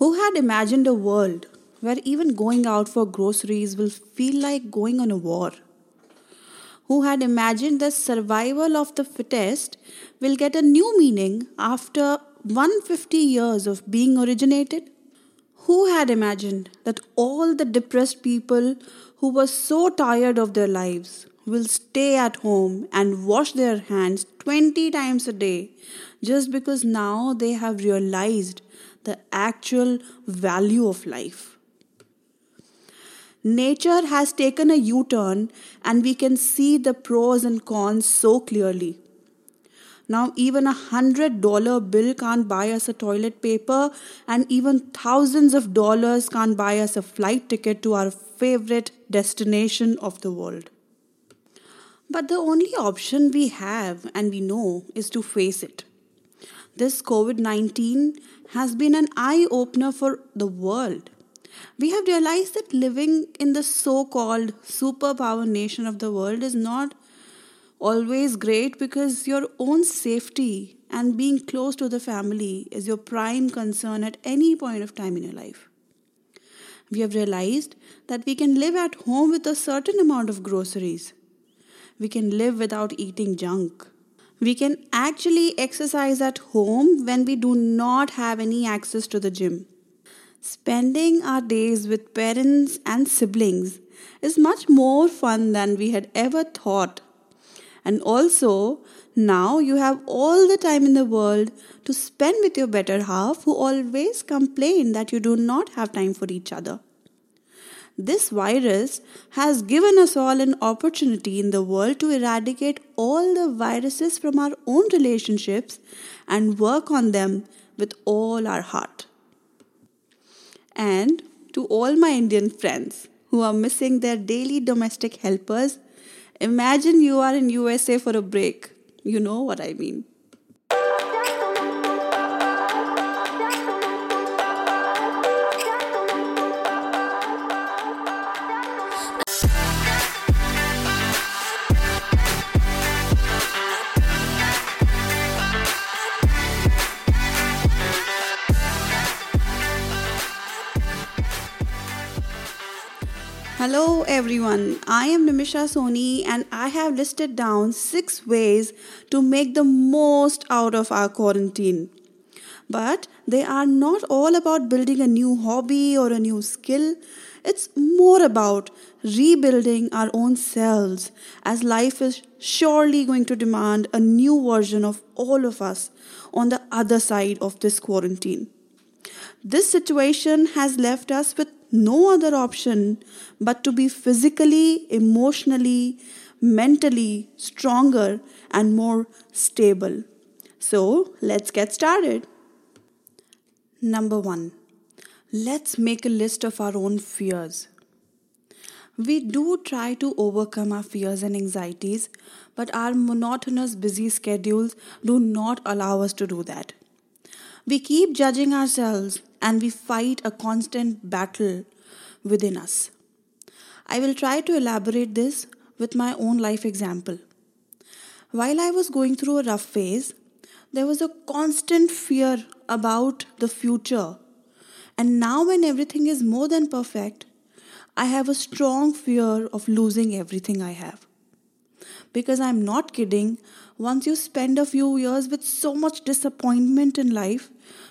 Who had imagined a world where even going out for groceries will feel like going on a war? Who had imagined the survival of the fittest will get a new meaning after 150 years of being originated? Who had imagined that all the depressed people who were so tired of their lives will stay at home and wash their hands 20 times a day just because now they have realized the actual value of life. Nature has taken a U turn and we can see the pros and cons so clearly. Now, even a hundred dollar bill can't buy us a toilet paper, and even thousands of dollars can't buy us a flight ticket to our favorite destination of the world. But the only option we have and we know is to face it. This COVID 19 has been an eye opener for the world. We have realized that living in the so called superpower nation of the world is not always great because your own safety and being close to the family is your prime concern at any point of time in your life. We have realized that we can live at home with a certain amount of groceries we can live without eating junk. We can actually exercise at home when we do not have any access to the gym. Spending our days with parents and siblings is much more fun than we had ever thought. And also, now you have all the time in the world to spend with your better half who always complain that you do not have time for each other. This virus has given us all an opportunity in the world to eradicate all the viruses from our own relationships and work on them with all our heart. And to all my Indian friends who are missing their daily domestic helpers, imagine you are in USA for a break. You know what I mean. Hello everyone, I am Nimisha Soni and I have listed down six ways to make the most out of our quarantine. But they are not all about building a new hobby or a new skill. It's more about rebuilding our own selves as life is surely going to demand a new version of all of us on the other side of this quarantine. This situation has left us with no other option but to be physically, emotionally, mentally stronger and more stable. So, let's get started. Number one, let's make a list of our own fears. We do try to overcome our fears and anxieties, but our monotonous busy schedules do not allow us to do that. We keep judging ourselves and we fight a constant battle within us. I will try to elaborate this with my own life example. While I was going through a rough phase, there was a constant fear about the future. And now, when everything is more than perfect, I have a strong fear of losing everything I have. Because I'm not kidding, once you spend a few years with so much disappointment in life,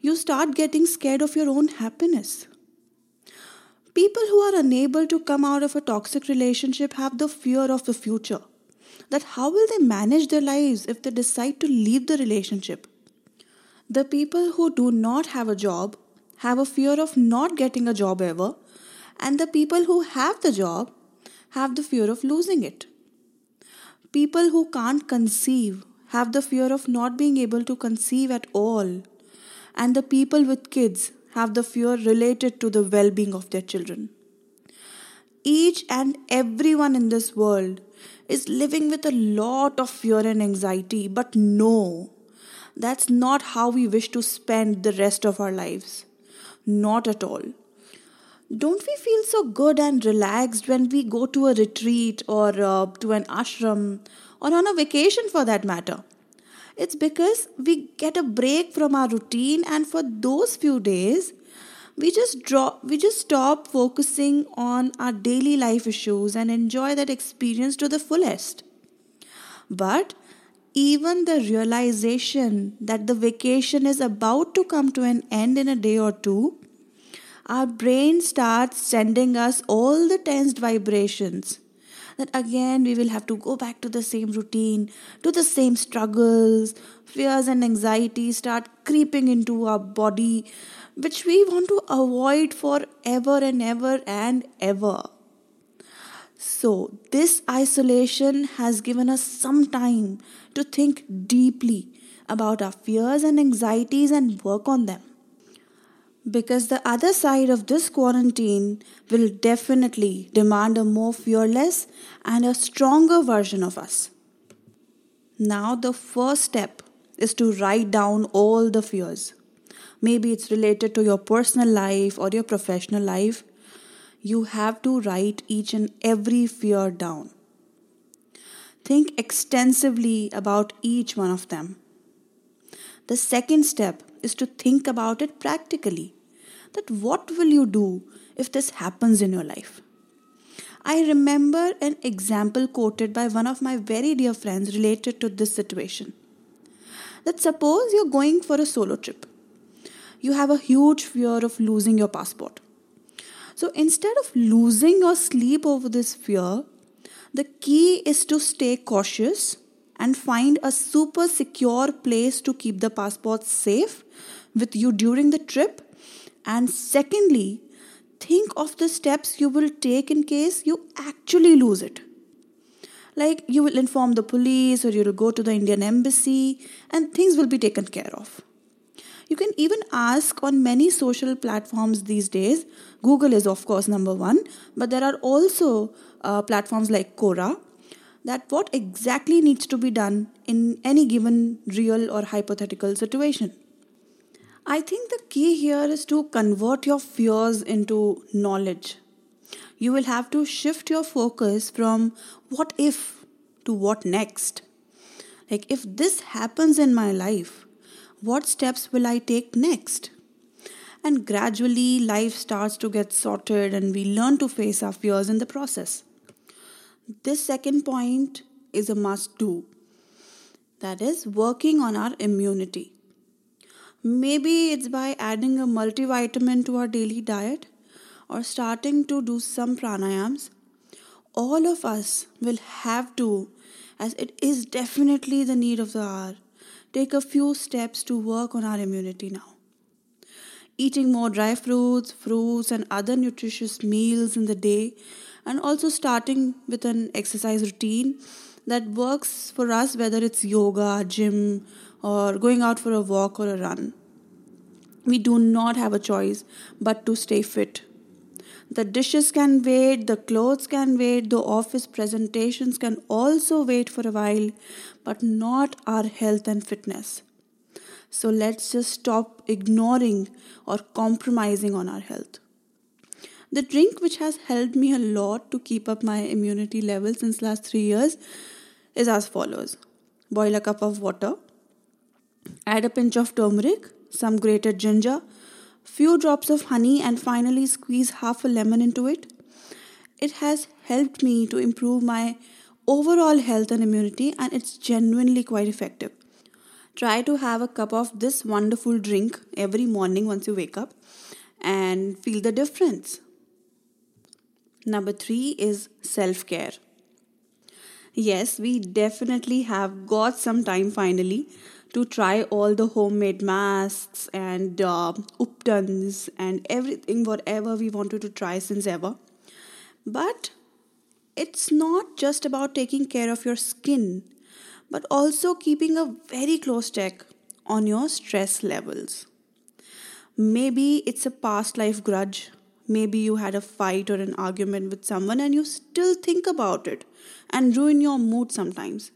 you start getting scared of your own happiness. People who are unable to come out of a toxic relationship have the fear of the future. That how will they manage their lives if they decide to leave the relationship? The people who do not have a job have a fear of not getting a job ever, and the people who have the job have the fear of losing it. People who can't conceive have the fear of not being able to conceive at all, and the people with kids have the fear related to the well being of their children. Each and everyone in this world is living with a lot of fear and anxiety, but no, that's not how we wish to spend the rest of our lives. Not at all. Don't we feel so good and relaxed when we go to a retreat or uh, to an ashram or on a vacation for that matter? It's because we get a break from our routine, and for those few days, we just drop we just stop focusing on our daily life issues and enjoy that experience to the fullest but even the realization that the vacation is about to come to an end in a day or two our brain starts sending us all the tensed vibrations. That again we will have to go back to the same routine, to the same struggles, fears and anxieties start creeping into our body, which we want to avoid forever and ever and ever. So, this isolation has given us some time to think deeply about our fears and anxieties and work on them because the other side of this quarantine will definitely demand a more fearless and a stronger version of us. Now, the first step is to write down all the fears. Maybe it's related to your personal life or your professional life. You have to write each and every fear down. Think extensively about each one of them. The second step is to think about it practically. That what will you do if this happens in your life? I remember an example quoted by one of my very dear friends related to this situation. That suppose you're going for a solo trip. You have a huge fear of losing your passport. So instead of losing your sleep over this fear, the key is to stay cautious and find a super secure place to keep the passport safe with you during the trip. And secondly, think of the steps you will take in case you actually lose it. Like you will inform the police or you will go to the Indian embassy and things will be taken care of. You can even ask on many social platforms these days. Google is, of course, number one, but there are also uh, platforms like Quora that what exactly needs to be done in any given real or hypothetical situation. I think the key here is to convert your fears into knowledge. You will have to shift your focus from what if to what next. Like, if this happens in my life, what steps will I take next? And gradually, life starts to get sorted, and we learn to face our fears in the process. This second point is a must do that is, working on our immunity. Maybe it's by adding a multivitamin to our daily diet or starting to do some pranayams. All of us will have to, as it is definitely the need of the hour, take a few steps to work on our immunity now. Eating more dry fruits, fruits, and other nutritious meals in the day, and also starting with an exercise routine that works for us, whether it's yoga, gym, or going out for a walk or a run. We do not have a choice but to stay fit. The dishes can wait, the clothes can wait, the office presentations can also wait for a while, but not our health and fitness. So let's just stop ignoring or compromising on our health. The drink which has helped me a lot to keep up my immunity level since last 3 years is as follows. Boil a cup of water, add a pinch of turmeric, some grated ginger, few drops of honey, and finally squeeze half a lemon into it. It has helped me to improve my overall health and immunity, and it's genuinely quite effective. Try to have a cup of this wonderful drink every morning once you wake up and feel the difference. Number three is self care. Yes, we definitely have got some time finally to try all the homemade masks and uh, and everything, whatever we wanted to try since ever. But it's not just about taking care of your skin, but also keeping a very close check on your stress levels. Maybe it's a past life grudge. Maybe you had a fight or an argument with someone and you still think about it and ruin your mood sometimes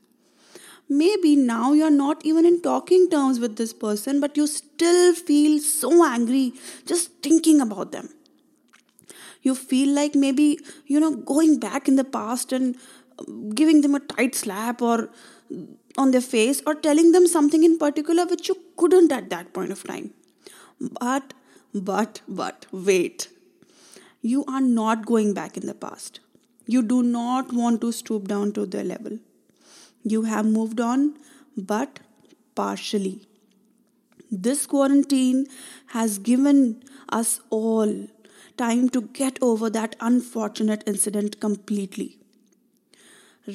maybe now you're not even in talking terms with this person, but you still feel so angry just thinking about them. You feel like maybe, you know, going back in the past and um, giving them a tight slap or mm, on their face or telling them something in particular which you couldn't at that point of time. But But, but, wait. You are not going back in the past. You do not want to stoop down to their level. You have moved on, but partially. This quarantine has given us all time to get over that unfortunate incident completely.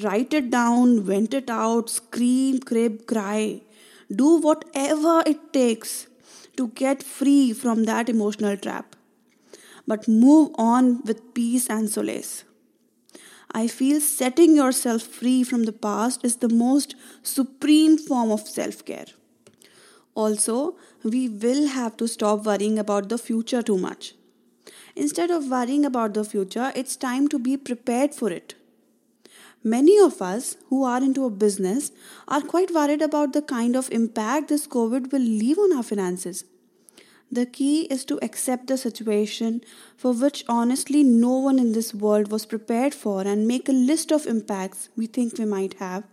Write it down, vent it out, scream, crib, cry. Do whatever it takes to get free from that emotional trap. But move on with peace and solace. I feel setting yourself free from the past is the most supreme form of self care. Also, we will have to stop worrying about the future too much. Instead of worrying about the future, it's time to be prepared for it. Many of us who are into a business are quite worried about the kind of impact this COVID will leave on our finances. The key is to accept the situation for which honestly no one in this world was prepared for and make a list of impacts we think we might have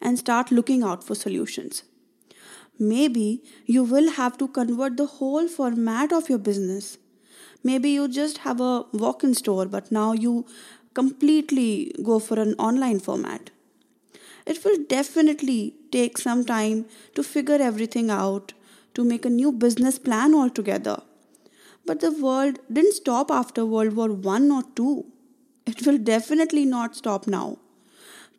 and start looking out for solutions. Maybe you will have to convert the whole format of your business. Maybe you just have a walk in store, but now you completely go for an online format. It will definitely take some time to figure everything out to make a new business plan altogether. But the world didn't stop after World War I or II. It will definitely not stop now.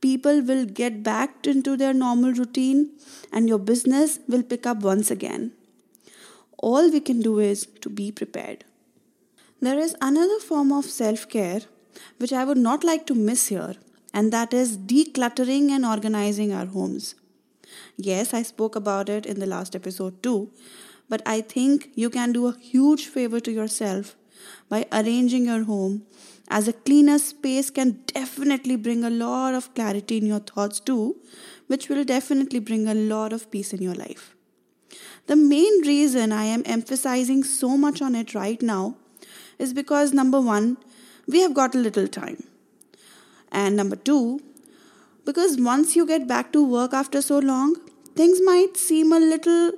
People will get back into their normal routine and your business will pick up once again. All we can do is to be prepared. There is another form of self care which I would not like to miss here, and that is decluttering and organizing our homes. Yes, I spoke about it in the last episode too, but I think you can do a huge favor to yourself by arranging your home as a cleaner space can definitely bring a lot of clarity in your thoughts too, which will definitely bring a lot of peace in your life. The main reason I am emphasizing so much on it right now is because number one, we have got a little time. And number two, because once you get back to work after so long, things might seem a little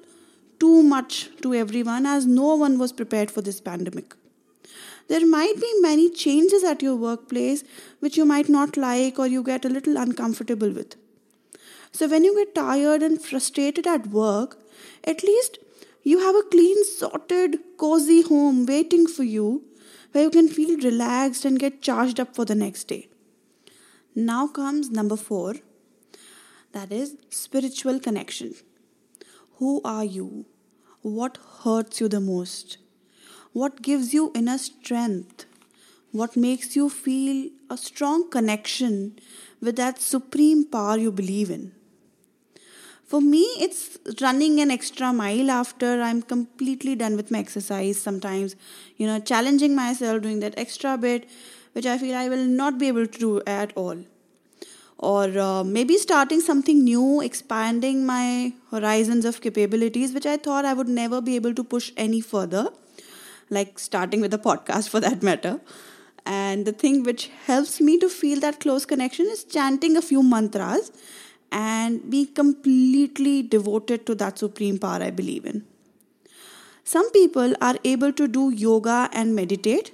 too much to everyone as no one was prepared for this pandemic. There might be many changes at your workplace which you might not like or you get a little uncomfortable with. So, when you get tired and frustrated at work, at least you have a clean, sorted, cozy home waiting for you where you can feel relaxed and get charged up for the next day. Now comes number four that is spiritual connection. Who are you? What hurts you the most? What gives you inner strength? What makes you feel a strong connection with that supreme power you believe in? For me, it's running an extra mile after I'm completely done with my exercise. Sometimes, you know, challenging myself, doing that extra bit, which I feel I will not be able to do at all. Or uh, maybe starting something new, expanding my horizons of capabilities, which I thought I would never be able to push any further, like starting with a podcast for that matter. And the thing which helps me to feel that close connection is chanting a few mantras and be completely devoted to that supreme power I believe in. Some people are able to do yoga and meditate.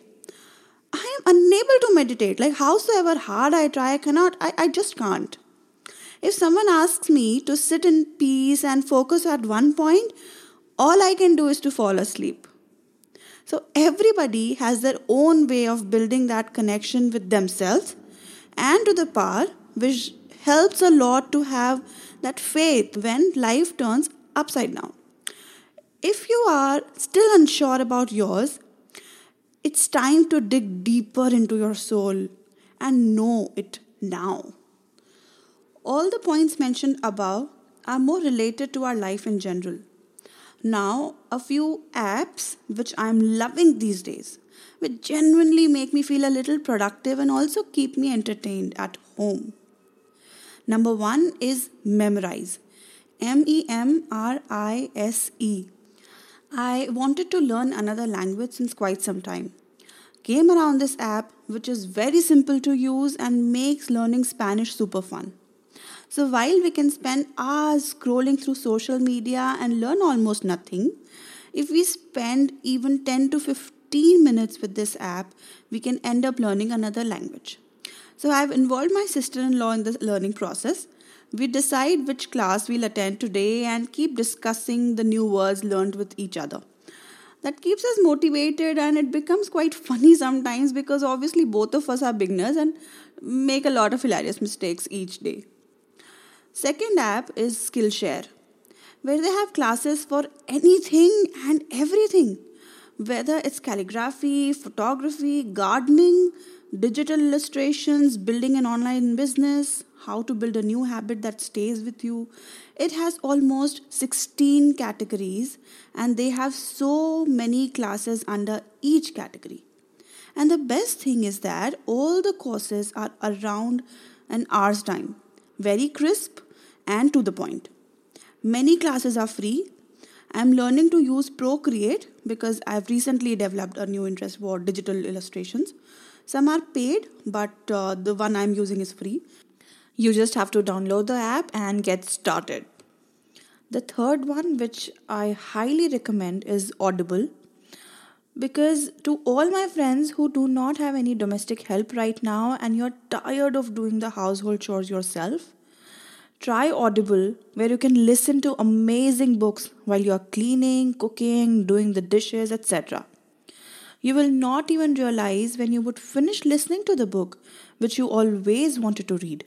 I am unable to meditate. Like, howsoever hard I try, I cannot, I, I just can't. If someone asks me to sit in peace and focus at one point, all I can do is to fall asleep. So, everybody has their own way of building that connection with themselves and to the power which helps a lot to have that faith when life turns upside down. If you are still unsure about yours, it's time to dig deeper into your soul and know it now. All the points mentioned above are more related to our life in general. Now, a few apps which I'm loving these days, which genuinely make me feel a little productive and also keep me entertained at home. Number one is Memrise. M E M R I S E. I wanted to learn another language since quite some time. Came around this app, which is very simple to use and makes learning Spanish super fun. So while we can spend hours scrolling through social media and learn almost nothing, If we spend even 10 to 15 minutes with this app, we can end up learning another language. So I've involved my sister in law in the learning process. We decide which class we'll attend today and keep discussing the new words learned with each other. That keeps us motivated and it becomes quite funny sometimes because obviously both of us are beginners and make a lot of hilarious mistakes each day. Second app is Skillshare, where they have classes for anything and everything, whether it's calligraphy, photography, gardening, digital illustrations, building an online business, how to build a new habit that stays with you. It has almost 16 categories and they have so many classes under each category. And the best thing is that all the courses are around an hour's time, very crisp and to the point. Many classes are free. I'm learning to use Procreate because I've recently developed a new interest for digital illustrations. Some are paid, but uh, the one I'm using is free. You just have to download the app and get started. The third one, which I highly recommend, is Audible. Because to all my friends who do not have any domestic help right now and you're tired of doing the household chores yourself, Try Audible, where you can listen to amazing books while you're cleaning, cooking, doing the dishes, etc. You will not even realize when you would finish listening to the book which you always wanted to read.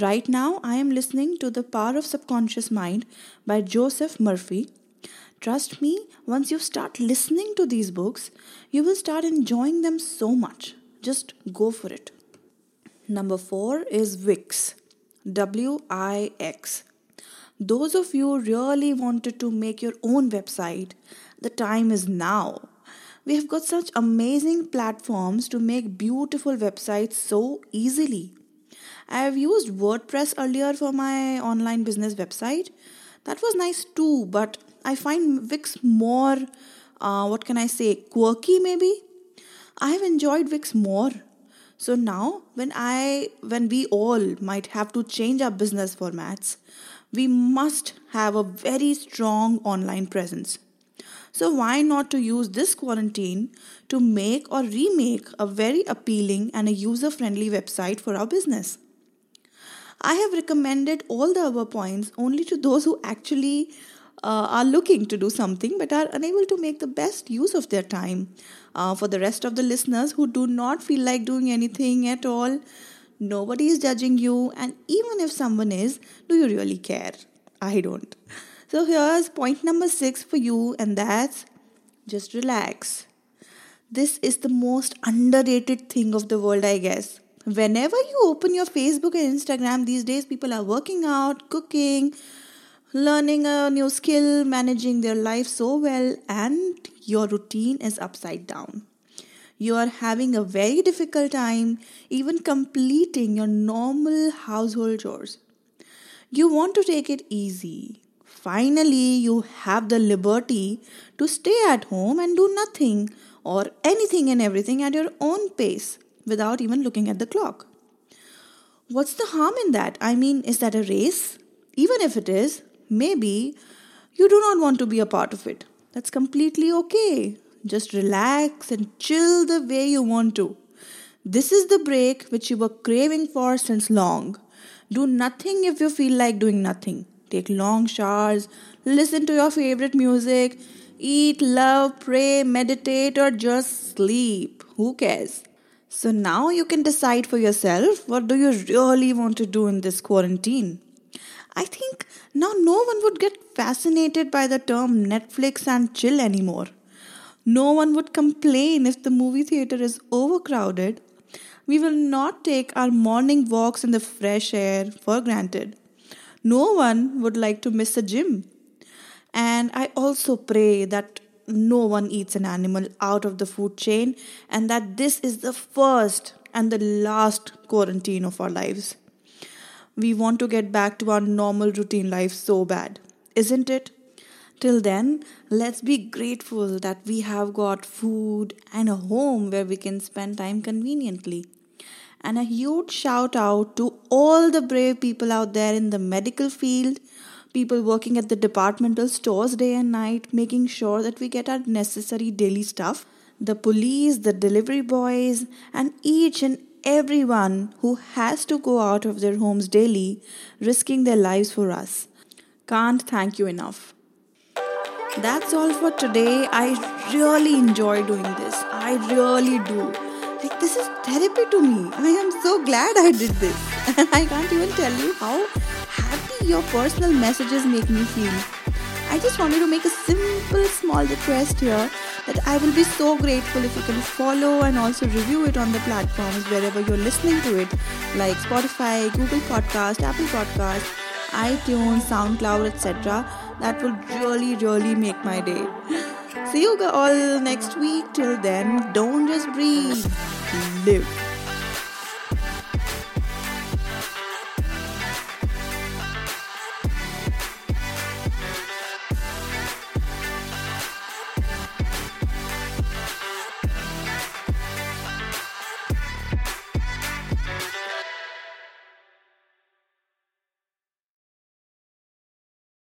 Right now, I am listening to The Power of Subconscious Mind by Joseph Murphy. Trust me, once you start listening to these books, you will start enjoying them so much. Just go for it. Number four is Wix. W I X. Those of you really wanted to make your own website, the time is now. We have got such amazing platforms to make beautiful websites so easily. I have used WordPress earlier for my online business website. That was nice too, but I find Wix more, uh, what can I say, quirky maybe. I have enjoyed Wix more so now when I when we all might have to change our business formats, we must have a very strong online presence. So why not to use this quarantine to make or remake a very appealing and a user-friendly website for our business? I have recommended all the above points only to those who actually uh, are looking to do something but are unable to make the best use of their time. Uh, for the rest of the listeners who do not feel like doing anything at all, nobody is judging you, and even if someone is, do you really care? I don't. So here's point number six for you, and that's just relax. This is the most underrated thing of the world, I guess. Whenever you open your Facebook and Instagram these days, people are working out, cooking, learning a new skill, managing their life so well, and your routine is upside down. You are having a very difficult time even completing your normal household chores. You want to take it easy. Finally, you have the liberty to stay at home and do nothing or anything and everything at your own pace without even looking at the clock. What's the harm in that? I mean, is that a race? Even if it is, Maybe you do not want to be a part of it. That's completely okay. Just relax and chill the way you want to. This is the break which you were craving for since long. Do nothing if you feel like doing nothing. Take long showers, listen to your favorite music, eat, love, pray, meditate, or just sleep. Who cares? So now you can decide for yourself what do you really want to do in this quarantine. I think now no one would get fascinated by the term Netflix and chill anymore. No one would complain if the movie theater is overcrowded. We will not take our morning walks in the fresh air for granted. No one would like to miss a gym. And I also pray that no one eats an animal out of the food chain and that this is the first and the last quarantine of our lives. We want to get back to our normal routine life so bad, isn't it? Till then, let's be grateful that we have got food and a home where we can spend time conveniently. And a huge shout out to all the brave people out there in the medical field, people working at the departmental stores day and night, making sure that we get our necessary daily stuff, the police, the delivery boys, and each and everyone who has to go out of their homes daily, risking their lives for us. Can't thank you enough. That's all for today. I really enjoy doing this. I really do. This is therapy to me. I am so glad I did this. And I can't even tell you how happy your personal messages make me feel. I just wanted to make a simple small request here that I will be so grateful if you can follow and also review it on the platforms wherever you're listening to it, like Spotify, Google Podcast, Apple Podcast, iTunes, SoundCloud, etc. That will really, really make my day. See you all next week. Till then, don't just breathe, live.